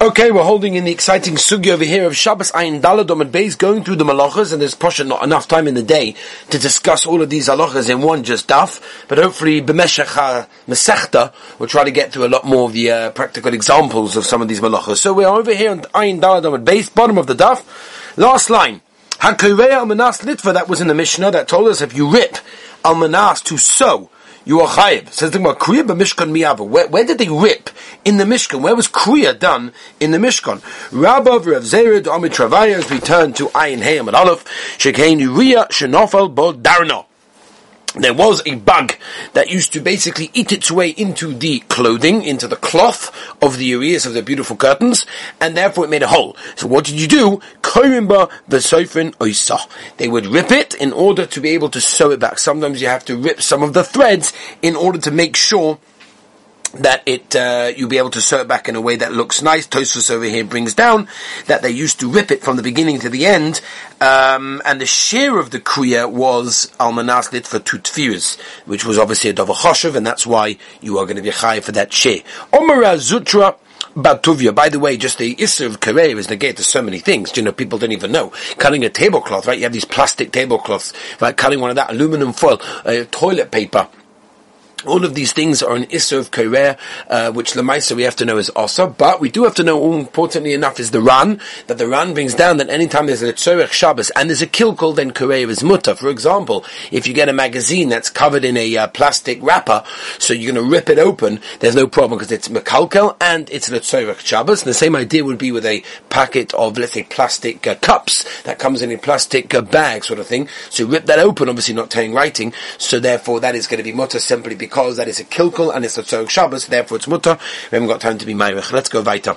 Okay, we're holding in the exciting sugi over here of Shabbos Ayin Daladom and Beis, going through the malachas, and there's probably not enough time in the day to discuss all of these halachas in one just daf, but hopefully B'meshach Masechta, we'll try to get through a lot more of the uh, practical examples of some of these malachas. So we are over here on Ayin Daladom and Beis, bottom of the daf, last line. HaKirei Almanas Litva, that was in the Mishnah, that told us if you rip Almanas to sew, you are chayiv. Says the Gemara, Kriya b'Mishkan miyava. Where, where did they rip in the Mishkan? Where was Kriya done in the Mishkan? Rabbav Rav Zerid Amit Travayas returned to Ayin Hayam and Aleph. Shekain Uriya Shenofel Bo Darno there was a bug that used to basically eat its way into the clothing, into the cloth of the areas of the beautiful curtains, and therefore it made a hole. So what did you do? Korimba v'soifin oisa. They would rip it in order to be able to sew it back. Sometimes you have to rip some of the threads in order to make sure that it uh, you'll be able to sew it back in a way that looks nice. Tosfos over here brings down that they used to rip it from the beginning to the end, um, and the share of the kriya was almanas lit for two which was obviously a dover choshev, and that's why you are going to be high for that share. Omara zutra. Batuvia. By the way, just the Isser of Karev is negated to so many things. You know, people don't even know. Cutting a tablecloth, right? You have these plastic tablecloths, right? Cutting one of that aluminum foil, uh, toilet paper all of these things are an Isser of Kaireh, uh, which Lamaisa we have to know is also, but we do have to know, importantly enough, is the Ran, that the Ran brings down that anytime there's a Tzorech Shabbos and there's a kilkul, then Kaireh is Mutter. For example, if you get a magazine that's covered in a uh, plastic wrapper, so you're going to rip it open, there's no problem because it's Mekalkel and it's a Tzorech Shabbos. And the same idea would be with a packet of, let's say, plastic uh, cups that comes in a plastic uh, bag sort of thing. So you rip that open, obviously not telling writing, so therefore that is going to be Mutter simply because because that is a kilkul and it's a tzorich Shabbos, therefore it's mutter. We haven't got time to be ma'irich. Let's go weiter.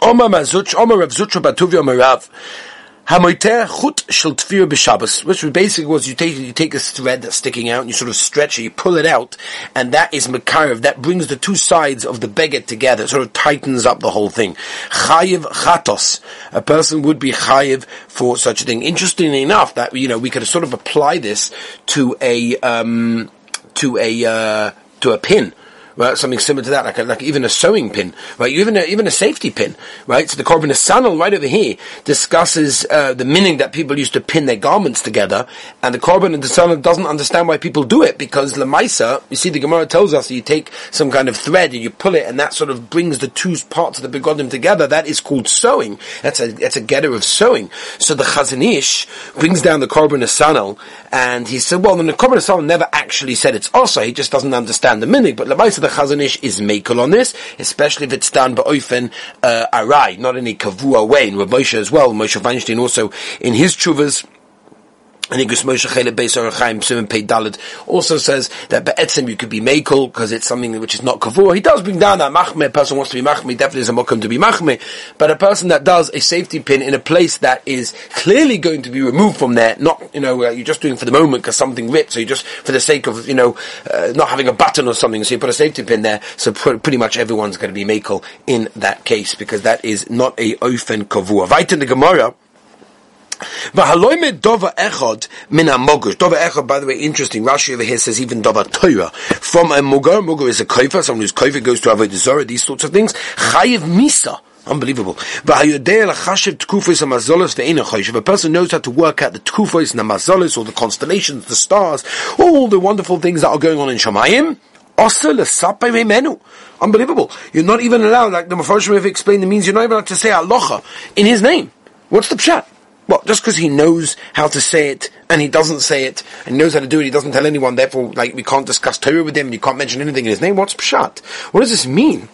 Omar Mazuch, Omar Rav Zutra Batuvia Marav. Hamoiter chut shel b'Shabbos, which basically was you take you take a thread that's sticking out and you sort of stretch it, you pull it out, and that is makarev. That brings the two sides of the beget together. Sort of tightens up the whole thing. Chayiv chatos. A person would be chayiv for such a thing. Interestingly enough, that you know we could sort of apply this to a. Um, to a uh, to a pin right? Something similar to that, like a, like even a sewing pin, right? Even a, even a safety pin, right? So the Korban Sanal right over here discusses uh, the meaning that people used to pin their garments together, and the Korban Sanal doesn't understand why people do it because Lamaisa, you see, the Gemara tells us that you take some kind of thread and you pull it, and that sort of brings the two parts of the begodim together. That is called sewing. That's a that's a getter of sewing. So the Chazon Ish brings down the Korban Sanal, and he said, well, the Korban Sanal never actually said it's also. He just doesn't understand the meaning, but Lamaisa the Chazon Ish is makel on this, especially if it's done ba'ofen uh, arai, not in a kavua way. And Rabbi Moshe as well, Moshe Feinstein also in his chuvas and Igros Moshe Chele Beis Simon Pei Dalit also says that Be'etzim you could be Mekel because it's something which is not Kavur. He does bring down that Machme, a person wants to be Machme, definitely is a Mokum to be Machme, but a person that does a safety pin in a place that is clearly going to be removed from there, not, you know, uh, you're just doing for the moment because something ripped, so you just, for the sake of, you know, uh, not having a button or something, so you put a safety pin there, so pr- pretty much everyone's going to be Mekel in that case because that is not a Ofen Kavur. Right in the Gemara, Dova echad min ha-mogush. Dova echad, by the way, interesting. Rashi over here says even dova Torah. From a mugar, mugar is a koifa, someone who's koifa goes to avoid the these sorts of things. Chayiv misa. Unbelievable. If a person knows how to work out the tkufos and the mazolos, or the constellations, the stars, all the wonderful things that are going on in Shamayim, Unbelievable. You're not even allowed, like the Mepharshim have explained, it means you're not even allowed to say aloha in his name. What's the pshat? Well, just because he knows how to say it and he doesn't say it and knows how to do it, he doesn't tell anyone. Therefore, like we can't discuss Torah with him and you can't mention anything in his name. What's pshat? What does this mean?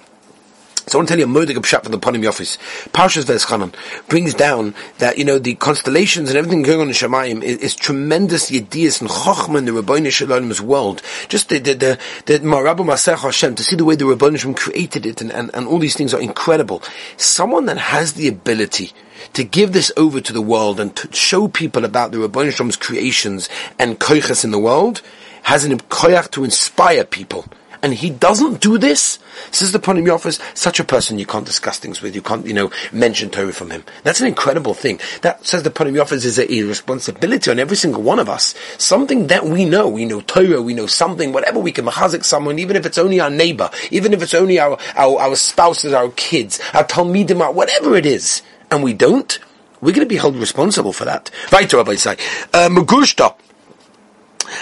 So I want to tell you a modig pshat from the Panim Yofis. Parshas Vezchanan brings down that, you know, the constellations and everything going on in Shemayim is, is tremendous yediyas and chokhmah in the Rabbeinu Shalom's world. Just the, the, the, the Marabu Masech Hashem, to see the way the Rabbeinu created it and, and, and all these things are incredible. Someone that has the ability to give this over to the world and to show people about the Rabbi Shalom's creations and koiches in the world has an koyach to inspire people and he doesn't do this, says the Ponim Yofis, such a person you can't discuss things with, you can't, you know, mention Torah from him. That's an incredible thing. That says the Ponim Yofis is a, responsibility on every single one of us. Something that we know, we know Torah, we know something, whatever we can machazik someone, even if it's only our neighbor, even if it's only our, our, our spouses, our kids, our talmidim, whatever it is, and we don't, we're going to be held responsible for that. Weiter, Rabbi say, uh,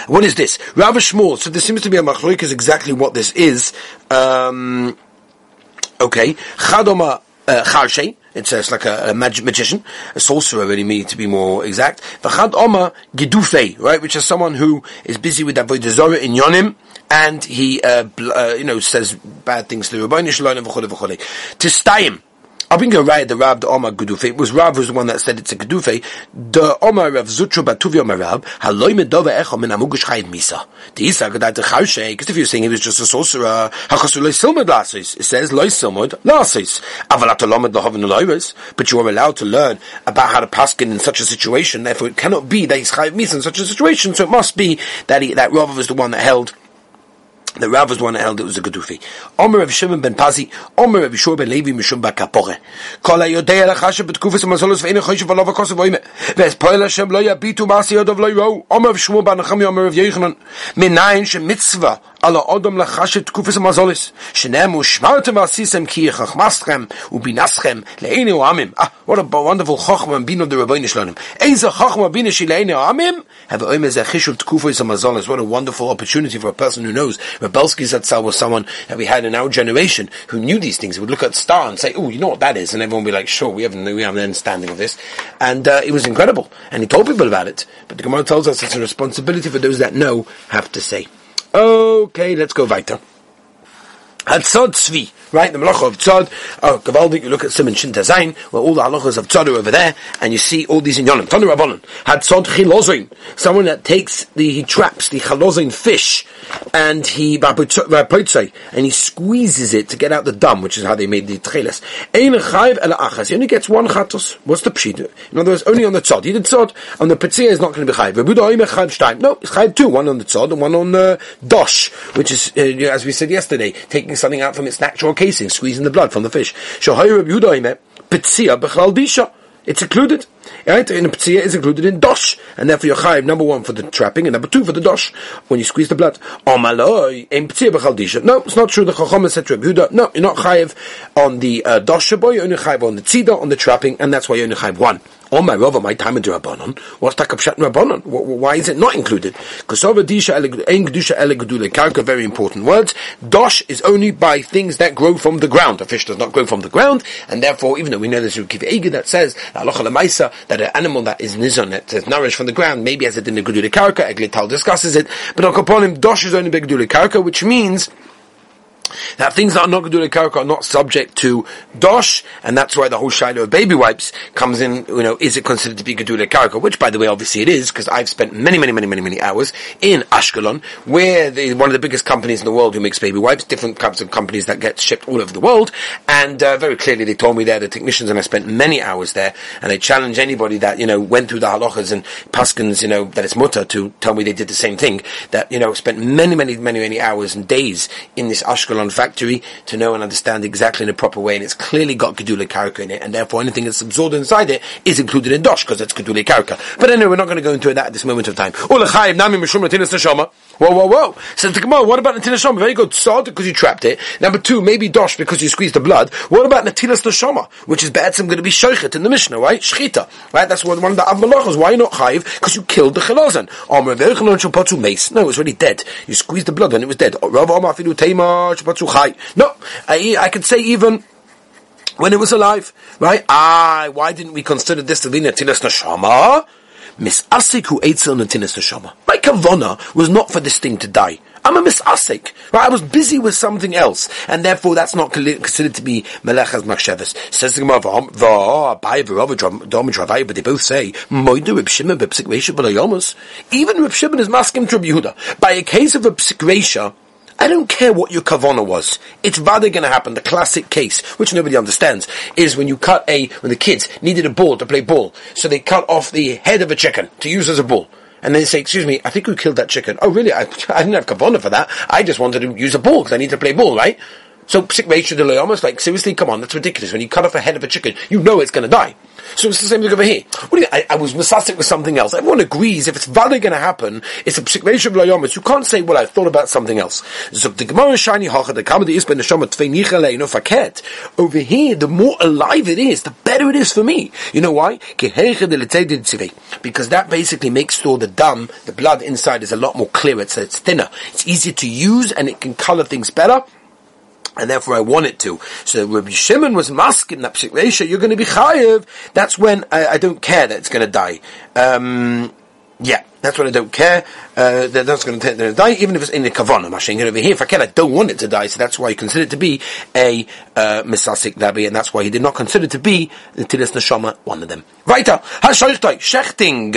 what is this? Rav Shmuel. So there seems to be a machloik is exactly what this is. Um, okay. Chadoma uh, It's, uh, like a, a mag- magician, a sorcerer, really, me to be more exact. V'chad oma gedufei, right, which is someone who is busy with avodah zorah in yonim, and he, uh, bl- uh, you know, says bad things to the Rabbi Shalom v'chole v'chole. Tistayim. I've been going right the Rav the Omar Gudufe. It was Rav who's the one that said it's a Gudufe. The Omar Rav Zutru Batuvi Omar Rav Haloi Medova Echo Min Amugush Chayid Misa. The Isa Gadat the Chaushe. Because if you're saying he was just a sorcerer, Hachasu Loi Silmud Lasis. It says Loi Silmud Lasis. Avalat Alomed Lohavin Loivis. But you are allowed to learn about how to paskin in such a situation. Therefore, it cannot be that he's Chayid Misa in such a situation. So it must be that he, that Rav was the one that held the Rav was one that held it was a Gedufi. Omer of Shimon ben Pazi, Omer of Yishua ben Levi Mishum Bakapore. Kol hayodei al achashe betkufis amazolos ve'ina choyshe v'lova kosev oime. Ve'es poel Hashem lo yabitu masi yodov lo yirou. Omer of Shmuel ben Achami, Omer of Yechanan. Minayin she mitzvah ala odom lachashe tkufis amazolis. Shenemu shmartem asisem ki yechachmastrem ubinaschem le'ene oamim. Ah, what a wonderful of the Rabbeinu Shlonim. Eiza chochma bin she le'ene oamim. Have oime ze chishuv tkufis amazolis. What a wonderful opportunity for a person who knows Reb Belsky Zatzal was someone that we had in our generation who knew these things. He would look at star and say, "Oh, you know what that is," and everyone would be like, "Sure, we have we have an understanding of this," and uh, it was incredible. And he told people about it. But the Gemara tells us it's a responsibility for those that know have to say. Okay, let's go weiter. Hatzod Tzvi, right? The Malacha of Tzod, oh, Gavaldik, you look at Simon Shin Zayin, where all the halachas of Tzod are over there, and you see all these in Yonim. Tanu Rabbanon, Hatzod Chilozin, someone that takes the, he traps the Chalozin fish, and he, and he squeezes it to get out the dam, which is how they made the Tcheles. Ein Chayv Ela Achas, he only gets one Chatos. What's the Pshid? In other words, only on the Tzod. He did Tzod, on the Petzia is not going to be Chayv. No, it's Chayv two, one on the Tzod and one on the uh, Dosh, which is, uh, as we said yesterday, taking something out from its natural casing, squeezing the blood from the fish. It's included. Right? And is included in Dosh. And therefore you're chayiv, number one, for the trapping, and number two, for the Dosh, when you squeeze the blood. No, it's not true. The Chacham said to Yehuda, no, you're not chayiv on the uh, Dosh you're only chayiv on the Tzida, on the trapping, and that's why you're only chayiv one. Oh my Rava, my time in Rabbanon. What's Takapshat Rabbanon? Why is it not included? Over Disha Ein Kedusha Ele Karka, very important words. Dosh is only by things that grow from the ground. A fish does not grow from the ground, and therefore, even though we know there's a Kiv Ege that says, that an animal that is nizon, that is nourished from the ground, maybe as it in the Gedule Karka, Eglital discusses it, but upon him, Dosh is only by Gedule Karka, which means that things that are not Gedule Karka are not subject to Dosh, and that's why the whole Shiloh of baby wipes comes in, you know, is it considered to be Gedule Karka? Which, by the way, obviously it is, because I've spent many, many, many, many, many hours in Ashkelon, where the, one of the biggest companies in the world who makes baby wipes, different types of companies that get shipped all over the world, and uh, very clearly they told me there, the technicians, and I spent many hours there, and they challenge anybody that, you know, went through the halachas and paskins, you know, that it's mutter to tell me they did the same thing, that, you know, spent many, many, many, many hours and days in this Ashkelon factory to know and understand exactly in the proper way, and it's clearly got Gedule Karka in it, and therefore anything that's absorbed inside it is included in Dosh, because it's Gedule Karka. But anyway, we're not going to go into that at this moment of time. Whoa, whoa, whoa. Says the Gemara, what about Natilas Shama? Very good. Sod, because you trapped it. Number two, maybe Dosh, because you squeezed the blood. What about Natilas Neshama? Which is bad, So, I'm going to be Shochet in the Mishnah, right? Shchita. Right? That's one of the Avmalachos. Why not Chayiv? Because you killed the Chelazan. No, it was already dead. You squeezed the blood when it was dead. No, I, I could say even when it was alive, right? Ah, why didn't we consider this to be Natilas Neshama? Misasik who ate on natinas neshama. My kavona was not for this thing to die. I'm a misasik. Right? I was busy with something else, and therefore that's not considered to be melechas machshavas. Says the Gemara, but they both say, Moidu Reb Shimon b'psik Even Reb Shimon is masking to Yehuda. By a case of a psik I don't care what your kavana was. It's rather going to happen. The classic case, which nobody understands, is when you cut a, when the kids needed a ball to play ball, so they cut off the head of a chicken to use as a ball. And then they say, excuse me, I think we killed that chicken. Oh, really? I, I didn't have kavona for that. I just wanted to use a ball because I need to play ball, right? So psik almost like seriously, come on, that's ridiculous. When you cut off a head of a chicken, you know it's going to die. So it's the same thing over here. What do you? I, I was misastic with something else. Everyone agrees if it's valid going to happen, it's a psik layomas. You can't say, well, I thought about something else. So the Gemara shiny hacha the kamadi is ben neshama tvei faket. Over here, the more alive it is, the better it is for me. You know why? Because that basically makes sure the dam, the blood inside, is a lot more clear. It's it's thinner. It's easier to use, and it can color things better and therefore I want it to. So Rabbi Shimon was masking that psik you're going to be chayiv. That's when I, I, don't care that it's going to die. Um, yeah, that's when I don't care. Uh, that that's going to die, even if it's in the kavana. Mashing over here, if I can, I don't want it to die. So that's why he considered it to be a uh, misasik dabi, and that's why he did not consider it to be the tilis neshama, one of them. Weiter, hashoichtoi shechting,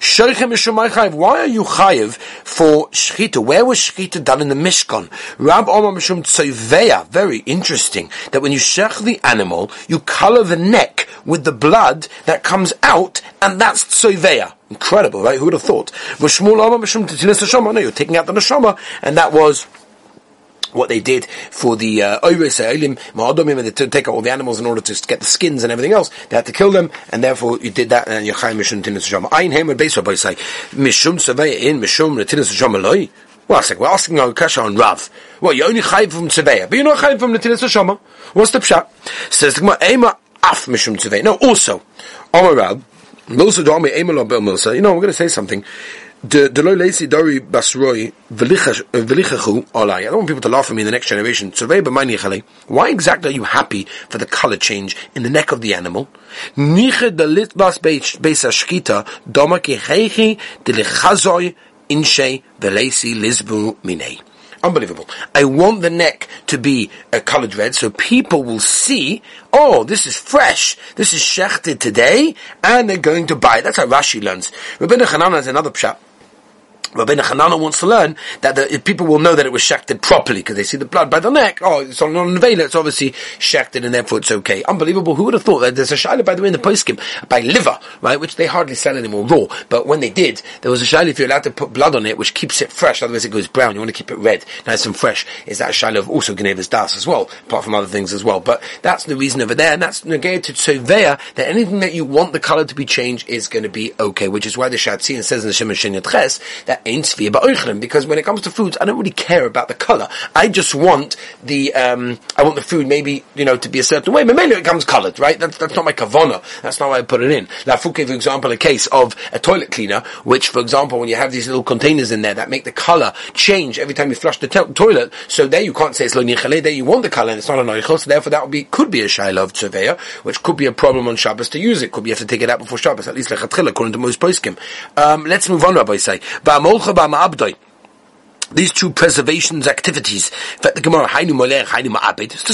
shoichem. Why are you chayiv for shchita? Where was shchita done in the mishkan? Rab Omar Mishum Tzoveya. Very interesting that when you shech the animal, you color the neck with the blood that comes out, and that's tzoveya. Incredible, right? Who would have thought? No, you're taking out the neshama, and that was what they did for the uh, Oiris Ma'adomim, and they to take out all the animals in order to get the skins and everything else. They had to kill them, and therefore you did that, and you're Chaim Mishum Tinis Neshama. Ein Hemer Beis Rabbi say, Mishum Saveya in Mishum Tinis Neshama Loi. Well, I we're asking our kasha on Rav. Well, you're only chayv from Tzeveya, but you're not chayv from the Tinis Neshama. What's the pshat? Says the Gemara, Ema Af Mishum Tzeveya. No, also, Omar Rav, You know, I'm going to say something. I don't want people to laugh at me in the next generation. Why exactly are you happy for the color change in the neck of the animal? Niche Unbelievable. I want the neck to be a colored red so people will see, oh, this is fresh. This is shechted today and they're going to buy it. That's how Rashi learns. Rabbi Hanan has another pshat. Rabbi Hanana wants to learn that the, people will know that it was shechted properly because they see the blood by the neck. Oh, it's on, the veil, it's obviously shechted and therefore it's okay. Unbelievable. Who would have thought that there's a shaila, by the way, in the poskim by liver, right, which they hardly sell anymore raw. But when they did, there was a shaila if you're allowed to put blood on it, which keeps it fresh, otherwise it goes brown. You want to keep it red, nice and fresh. Is that a shaila of also Geneva's das as well, apart from other things as well. But that's the reason over there, and that's negated so there that anything that you want the color to be changed is going to be okay, which is why the Shatzi says in the Shemon Because when it comes to foods, I don't really care about the color. I just want the um, I want the food maybe you know to be a certain way. But mainly it comes colored, right? That's, that's not my kavona. That's not why I put it in. La for example, a case of a toilet cleaner, which, for example, when you have these little containers in there that make the color change every time you flush the toilet, so there you can't say it's lo nichale. There you want the color, and it's not a noichel. So therefore, that would be could be a shaila of tzeveya, which could be a problem on Shabbos to use it. Could be you have to take it out before Shabbos, at least like lechatchila, according to most poskim. Um, let's move on, Rabbi say. These two preservations activities, that the Gemara, it's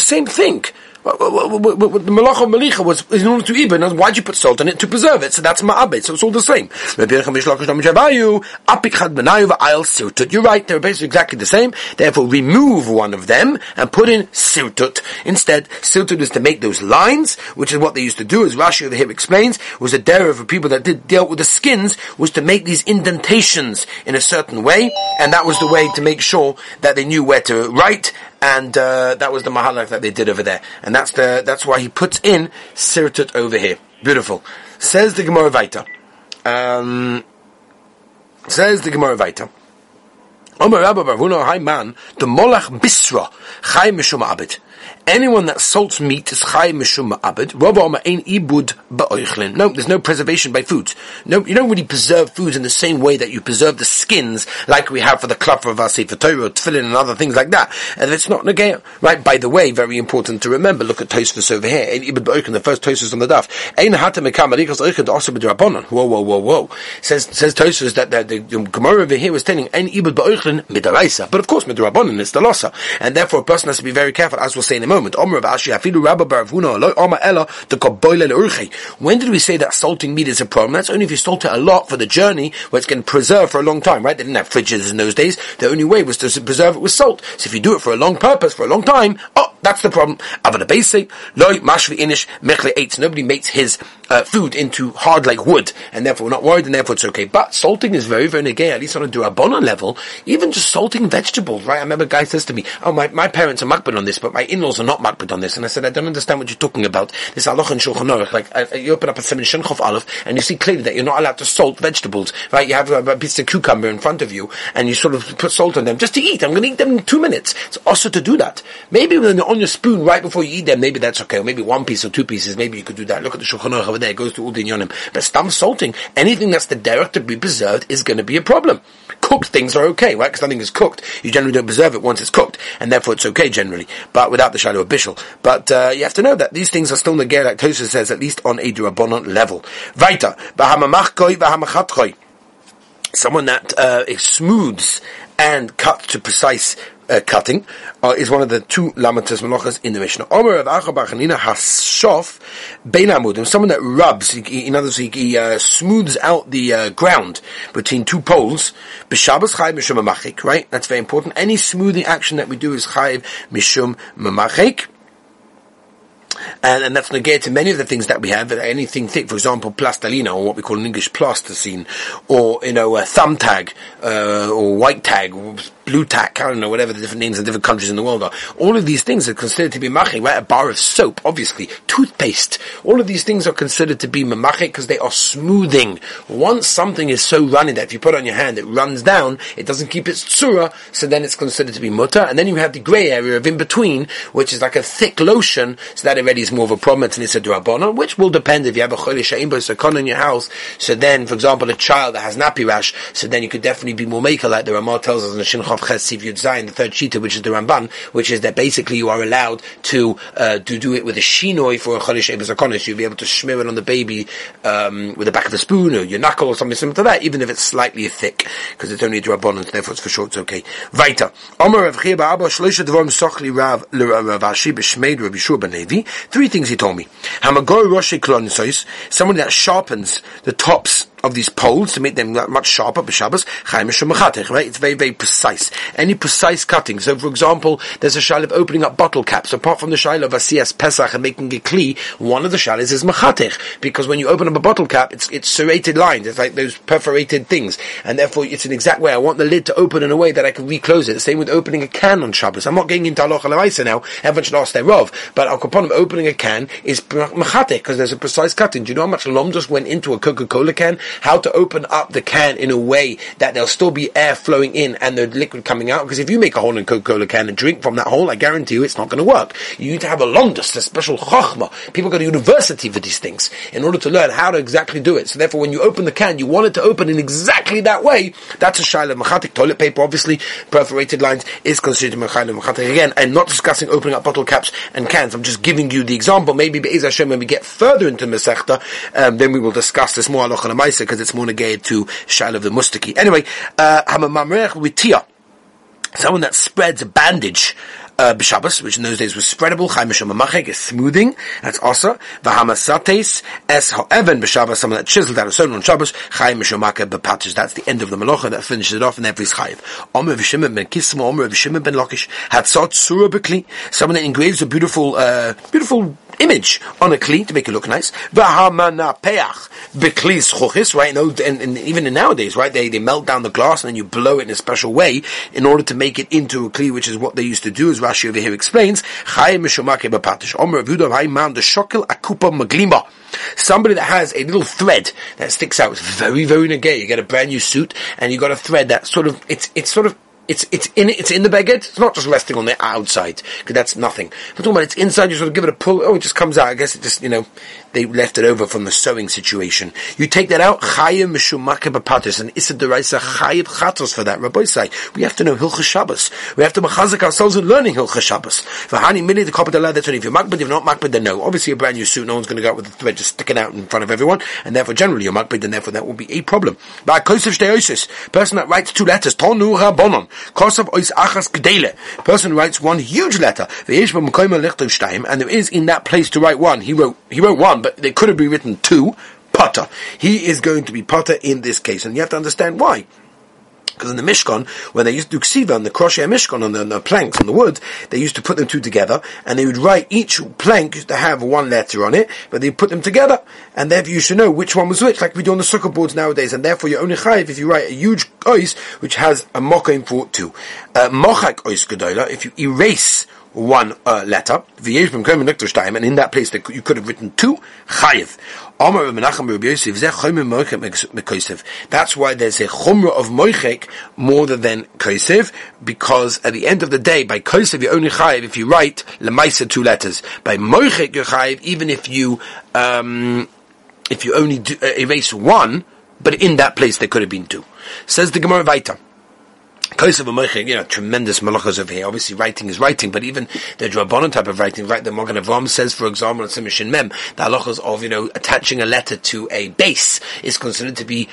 the the malacha malicha was in order to it. Why'd you put salt in it to preserve it? So that's ma'abed. So it's all the same. You're right. They're basically exactly the same. Therefore, remove one of them and put in sirtut. Instead, sirtut is to make those lines, which is what they used to do, as Rashi over here explains, was a derivative for people that did deal with the skins, was to make these indentations in a certain way, and that was the way to make sure that they knew where to write and uh, that was the mahalach that they did over there, and that's the that's why he puts in sirtut over here. Beautiful. Says the Gemara Vaita. Um, says the Gemara Vaita. Omer Rabba Barhuna, hi man, the Molach Bisra, Chai Mishum Abit. Anyone that salts meat is chay mishum ma'abed. Rabba ein ibud ba'oichlin. No, there's no preservation by foods. No, you don't really preserve foods in the same way that you preserve the skins, like we have for the club of our Sefer Torah, tefillin, and other things like that. And it's not negay. Right, by the way, very important to remember, look at Tosfos over here. Ein ibud ba'oichlin, the first Tosfos on the daf. Ein hata mekam arikas oichlin also b'drabanon. Whoa, whoa, whoa, whoa. Says, says Tosfos that the, the, the Gemara over here was telling ein ibud ba'oichlin midaraisa. But of course, midrabanon is the losa. And therefore a person has to be very careful, as we'll say in a moment. When did we say that salting meat is a problem? That's only if you salt it a lot for the journey where it's going to preserve for a long time, right? They didn't have fridges in those days. The only way was to preserve it with salt. So if you do it for a long purpose, for a long time, oh, That's the problem. Loi mashvi inish mechle eats. Nobody makes his uh, food into hard like wood, and therefore we're not worried, and therefore it's okay. But salting is very, very negay, at least on a durabona level, even just salting vegetables, right? I remember a guy says to me, oh, my, my parents are makbid on this, but my in-laws are not makbid on this. And I said, I don't understand what you're talking about. This Allah and Shulchan Aruch, like, uh, you open up a Semin Shenchov Aleph, and you see clearly that you're not allowed to salt vegetables, right? You have a, piece of cucumber in front of you, and you sort of put salt on them just to eat. I'm going to eat them in two minutes. It's also to do that. Maybe when they're on your spoon right before you eat them, maybe that's okay. Or maybe one piece or two pieces, maybe you could do that. Look at the Shulchan over there, it goes to all the Yonim. But stam salting, anything that's the derech to be preserved is going to be a problem. Cooked things are okay, right? Because nothing is cooked. You generally don't preserve it once it's cooked, and therefore it's okay generally, but without the shadow of bishul. But uh, you have to know that these things are still negay, like Tosa says, at least on a durabonot level. Weiter, someone that uh, smooths and cuts to precise uh, cutting uh, is one of the two lamatas malachas in the Mishnah. Omer of Achabachanina hashof bein amudim, someone that rubs, in other words, he, uh, smooths out the uh, ground between two poles. B'Shabbos chayiv mishum mamachik, right? That's very important. Any smoothing action that we do is chayiv mishum mamachik and, and that's negated many of the things that we have. Anything thick, for example, plastilina, or what we call in English plasticine, or you know, a thumb tag, uh, or white tag, blue tack, I don't know, whatever the different names in different countries in the world are. All of these things are considered to be machik, right? A bar of soap, obviously, toothpaste. All of these things are considered to be machik because they are smoothing. Once something is so running that if you put it on your hand, it runs down, it doesn't keep its tsura, so then it's considered to be mutter. And then you have the grey area of in between, which is like a thick lotion, so that already is more of a problem. It's a drabona, which will depend if you have a cholesh sha'im in your house. So then, for example, a child that has nappy rash, so then you could definitely be more maker, like the Ramah tells us in the The third shita, which is the Ramban, which is that basically you are allowed to uh, to do it with a shinoi for a chodesh ebezakonis. You'll be able to smear it on the baby um, with the back of a spoon or your knuckle or something similar to that, even if it's slightly thick, because it's only a drabonon, therefore it's for sure it's okay. Weiter. Omer. Three things he told me. Someone that sharpens the tops of these poles to make them much sharper, b'Shabbos, right? It's very, very precise. Any precise cutting. So, for example, there's a shal of opening up bottle caps. Apart from the shal of Asiyas Pesach and making it kli, one of the shalis is machatech. Because when you open up a bottle cap, it's, it's serrated lines. It's like those perforated things. And therefore, it's an exact way. I want the lid to open in a way that I can reclose it. Same with opening a can on Shabbos. I'm not getting into Allah Lavaisa now. Everyone should ask their Rov. But Al opening a can is machatech because there's a precise cutting. Do you know how much lom just went into a Coca-Cola can? How to open up the can in a way that there'll still be air flowing in and the liquid coming out. Because if you make a hole in a Coca-Cola can and drink from that hole, I guarantee you it's not going to work. You need to have a londus, a special chokhmah. People go to university for these things in order to learn how to exactly do it. So therefore, when you open the can, you want it to open in exactly that way. That's a shaila machatik. Toilet paper, obviously, perforated lines is considered machatik. Again, I'm not discussing opening up bottle caps and cans. I'm just giving you the example. Maybe Be'ez Hashem, when we get further into Masechta, um, then we will discuss this more because it's more negated to Shail of the Mustaki. Anyway, uh, Hamamamrech with Tia. Someone that spreads a bandage uh, which in those days was spreadable, mamachek is smoothing, that's also, v'hamasates, es ha'even b'Shabbos, someone that chiseled out a stone on Shabbos, chaimish mamachek b'patish, that's the end of the malacha, that finishes it off, and every chayiv. Omer v'shimon ben kisma, omer v'shimon ben lokish, hatzot surah b'kli, someone that engraves a beautiful, uh, beautiful image on a kli to make it look nice. V'hamanapeach b'klis chuchis, right? And, and, and, even nowadays, right? They, they melt down the glass and then you blow it in a special way in order to make it into a kli, which is what they used to do, as Rashi over here explains. Chayim mishomake akupa maglima. Somebody that has a little thread that sticks out. It's very, very negay. You get a brand new suit and you got a thread that sort of, it's, it's sort of it's it's in it's in the baguette. It's not just resting on the outside because that's nothing. But talking about it's inside. You sort of give it a pull. Oh, it just comes out. I guess it just you know they left it over from the sewing situation. You take that out. Chayim mishumake b'patis and issa deraisa chayim chatos for that. Rabbi say we have to know hilchas Shabbos. We have to machazik ourselves in learning hilchas Shabbos. V'hani mini the copper That's only if you're makbid. If not makbid, then no. Obviously, a brand new suit. No one's going to go out with the thread just sticking out in front of everyone, and therefore generally you're makbid, and therefore that will be a problem. By person that writes two letters tonu rabonon kosav ois achas gdele. Person writes one huge letter. And there is in that place to write one. He wrote he wrote one but they could have been written two, Potter. He is going to be Potter in this case, and you have to understand why. Because in the Mishkan, when they used to do ksiva on the crochet Mishkan, on the, on the, planks, on the wood, they used to put them two together, and they would write each plank used to have one letter on it, but they put them together, and therefore you should know which one was which, like we do on the sukkah boards nowadays, and therefore you're only chayiv if you write a huge ois, which has a mochaim for two. Uh, mochak ois gedola, if you erase one uh, letter, and in that place that you could have written two, chayiv. That's why there's a chumrah of moichek more than kosev, because at the end of the day, by kosev you're only chayiv if you write lemaisa two letters. By moichek you're chayiv even if you um, if you only do, uh, erase one, but in that place there could have been two. Says the Gemara Vaita you know, tremendous malachas over here. Obviously, writing is writing, but even the drabonon type of writing, right? The Magen Avraham says, for example, in Simishin Mem, the halachas of you know attaching a letter to a base is considered to be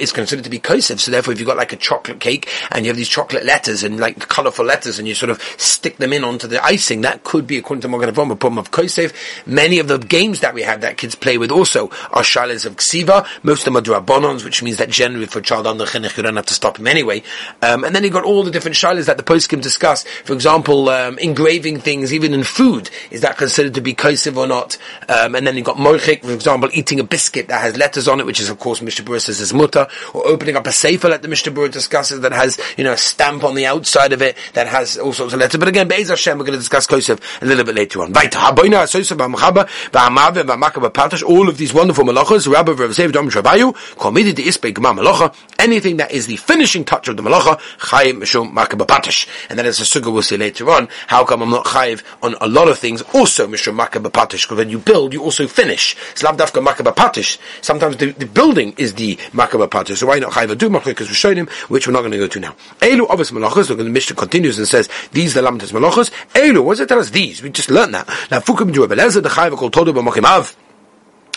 is considered to be kosev. So therefore, if you've got like a chocolate cake and you have these chocolate letters and like colourful letters, and you sort of stick them in onto the icing, that could be according to Magen Avraham a problem of kosev. Many of the games that we have that kids play with also are shilas of ksiva. Most of them are drabonons, which means that generally for a child under chinuch you don't have to stop him anyway. Um, and then you got all the different shilas that the poskim discuss. For example, um, engraving things even in food is that considered to be kosev or not? Um, and then you've got moichik, for example, eating a biscuit that has letters on it, which is of course Mishnah Berurah says is mutter, or opening up a sefer that the Mishnah Berurah discusses that has you know a stamp on the outside of it that has all sorts of letters. But again, Be'ez Hashem, we're going to discuss kosev a little bit later on. All of these wonderful malachas, Rabbi Rav Zev Dom Shabayu, committed the ispe gma malacha, anything that is the finishing touch of the malacha, chayim mishum makaba patish. And then as a suga we'll see later on, how come I'm not chayiv on a lot of things, also mishum makaba patish, because when you build, you also finish. It's lavdafka makaba patish. Sometimes the, the building is the makaba patish. So why not chayiv we're showing him, which we're not going to go to now. Elu obvious malachas, look, the Mishnah continues and says, these the lamtas malachas. Elu, what does it tell us? These. We just learned that. Now, fukim do the chayiv called todu av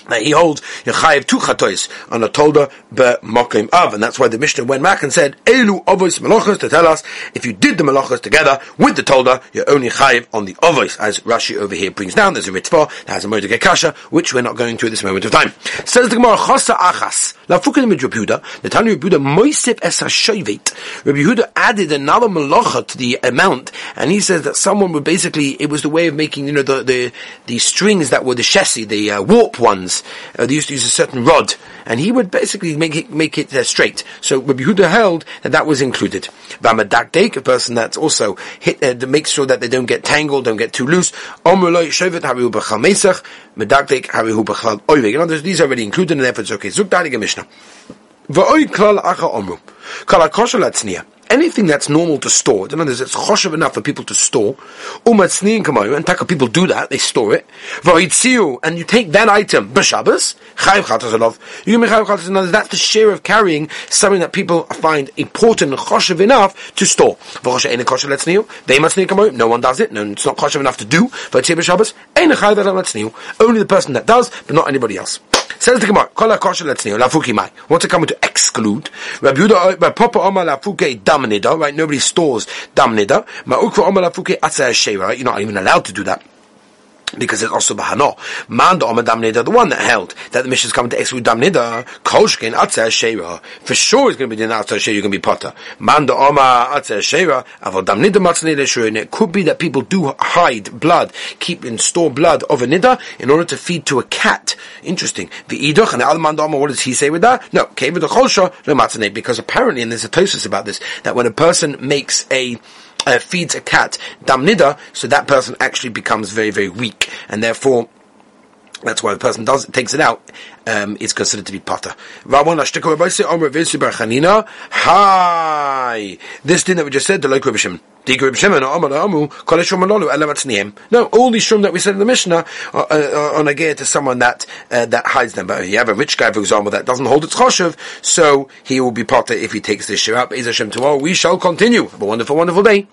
that he holds Yechayev two chatois on a tolda be av, and that's why the Mishnah went back and said Elu avos malachas to tell us if you did the malachas together with the tolda, you're only chayev on the avos, as Rashi over here brings down. There's a mitzvah that has a moed kasha, which we're not going to at this moment of time. Says the Gemara Chosa Achas lafukin mit Rebuda, the Tanu Rebuda Moisef es hashovet. Rabbi Yehuda added another malacha to the amount, and he says that someone would basically it was the way of making you know the the, the strings that were the shesi, the uh, warp ones uh, they used to use a certain rod, and he would basically make it make it uh, straight. So Rabbi Huda held that that was included. Vamadakdek, a person that's also hit uh, to make sure that they don't get tangled, don't get too loose. Omruloi shevet harihu b'chal mesach, medakdek harihu b'chal oivig. In other words, these are already included, and therefore it's okay. Zuk Mishnah. V'oi klal acha omru. Kala kosher latzniya anything that's normal to store, in other words, it's choshev enough for people to store, umatzniin kamayu, and taka people do that, they store it, v'oitziu, and you take that item, b'shabbos, chayiv chatas you can chayiv chatas that's the share of carrying something that people find important and choshev enough to store. V'choshev ein koshev letzniu, v'ematzniin kamayu, no one does it, no, it's not choshev enough to do, v'oitziu b'shabbos, ein chayiv letzniu, only the person that does, but not anybody else. Says the Gemara, Kol HaKosher Letzniu, Lafuki Mai. What's it coming to exclude? Rabbi Yehuda, Rabbi Papa Omar Lafuke Damnida, right? Nobody stores Damnida. Ma'ukva Omar Lafuke Atzah Sheva, right? You're not even allowed to do that because it's also bahano. Man Omer Damnida, the one that held that the mission is coming to exclude Damnida, Koshkin Atzah Sheva. For sure it's going to be the Atzah Sheva, you're going to be potter. Man Omer Atzah Sheva, Avol Damnida Matznida Shura. And it could be that people do hide blood, keep and store blood of a Nida in order to feed to a cat. Interesting. The Iduch and the Al Man Omer, what does he say with that? No, Kevin the Cholsha, no Matznida, because apparently, and there's a tosis about this, that when a person makes a uh, feeds a cat. Damnida, so that person actually becomes very, very weak, and therefore that's why the person does takes it out. Um, it's considered to be pata. Hi, this thing that we just said, the local Shimon. No, all these shum that we said in the Mishnah are, on a gear to someone that uh, that hides them. But you have a rich guy, for example, that doesn't hold its choshev, so he will be potter if he takes this shir out. Tomorrow we shall continue. Have a wonderful, wonderful day.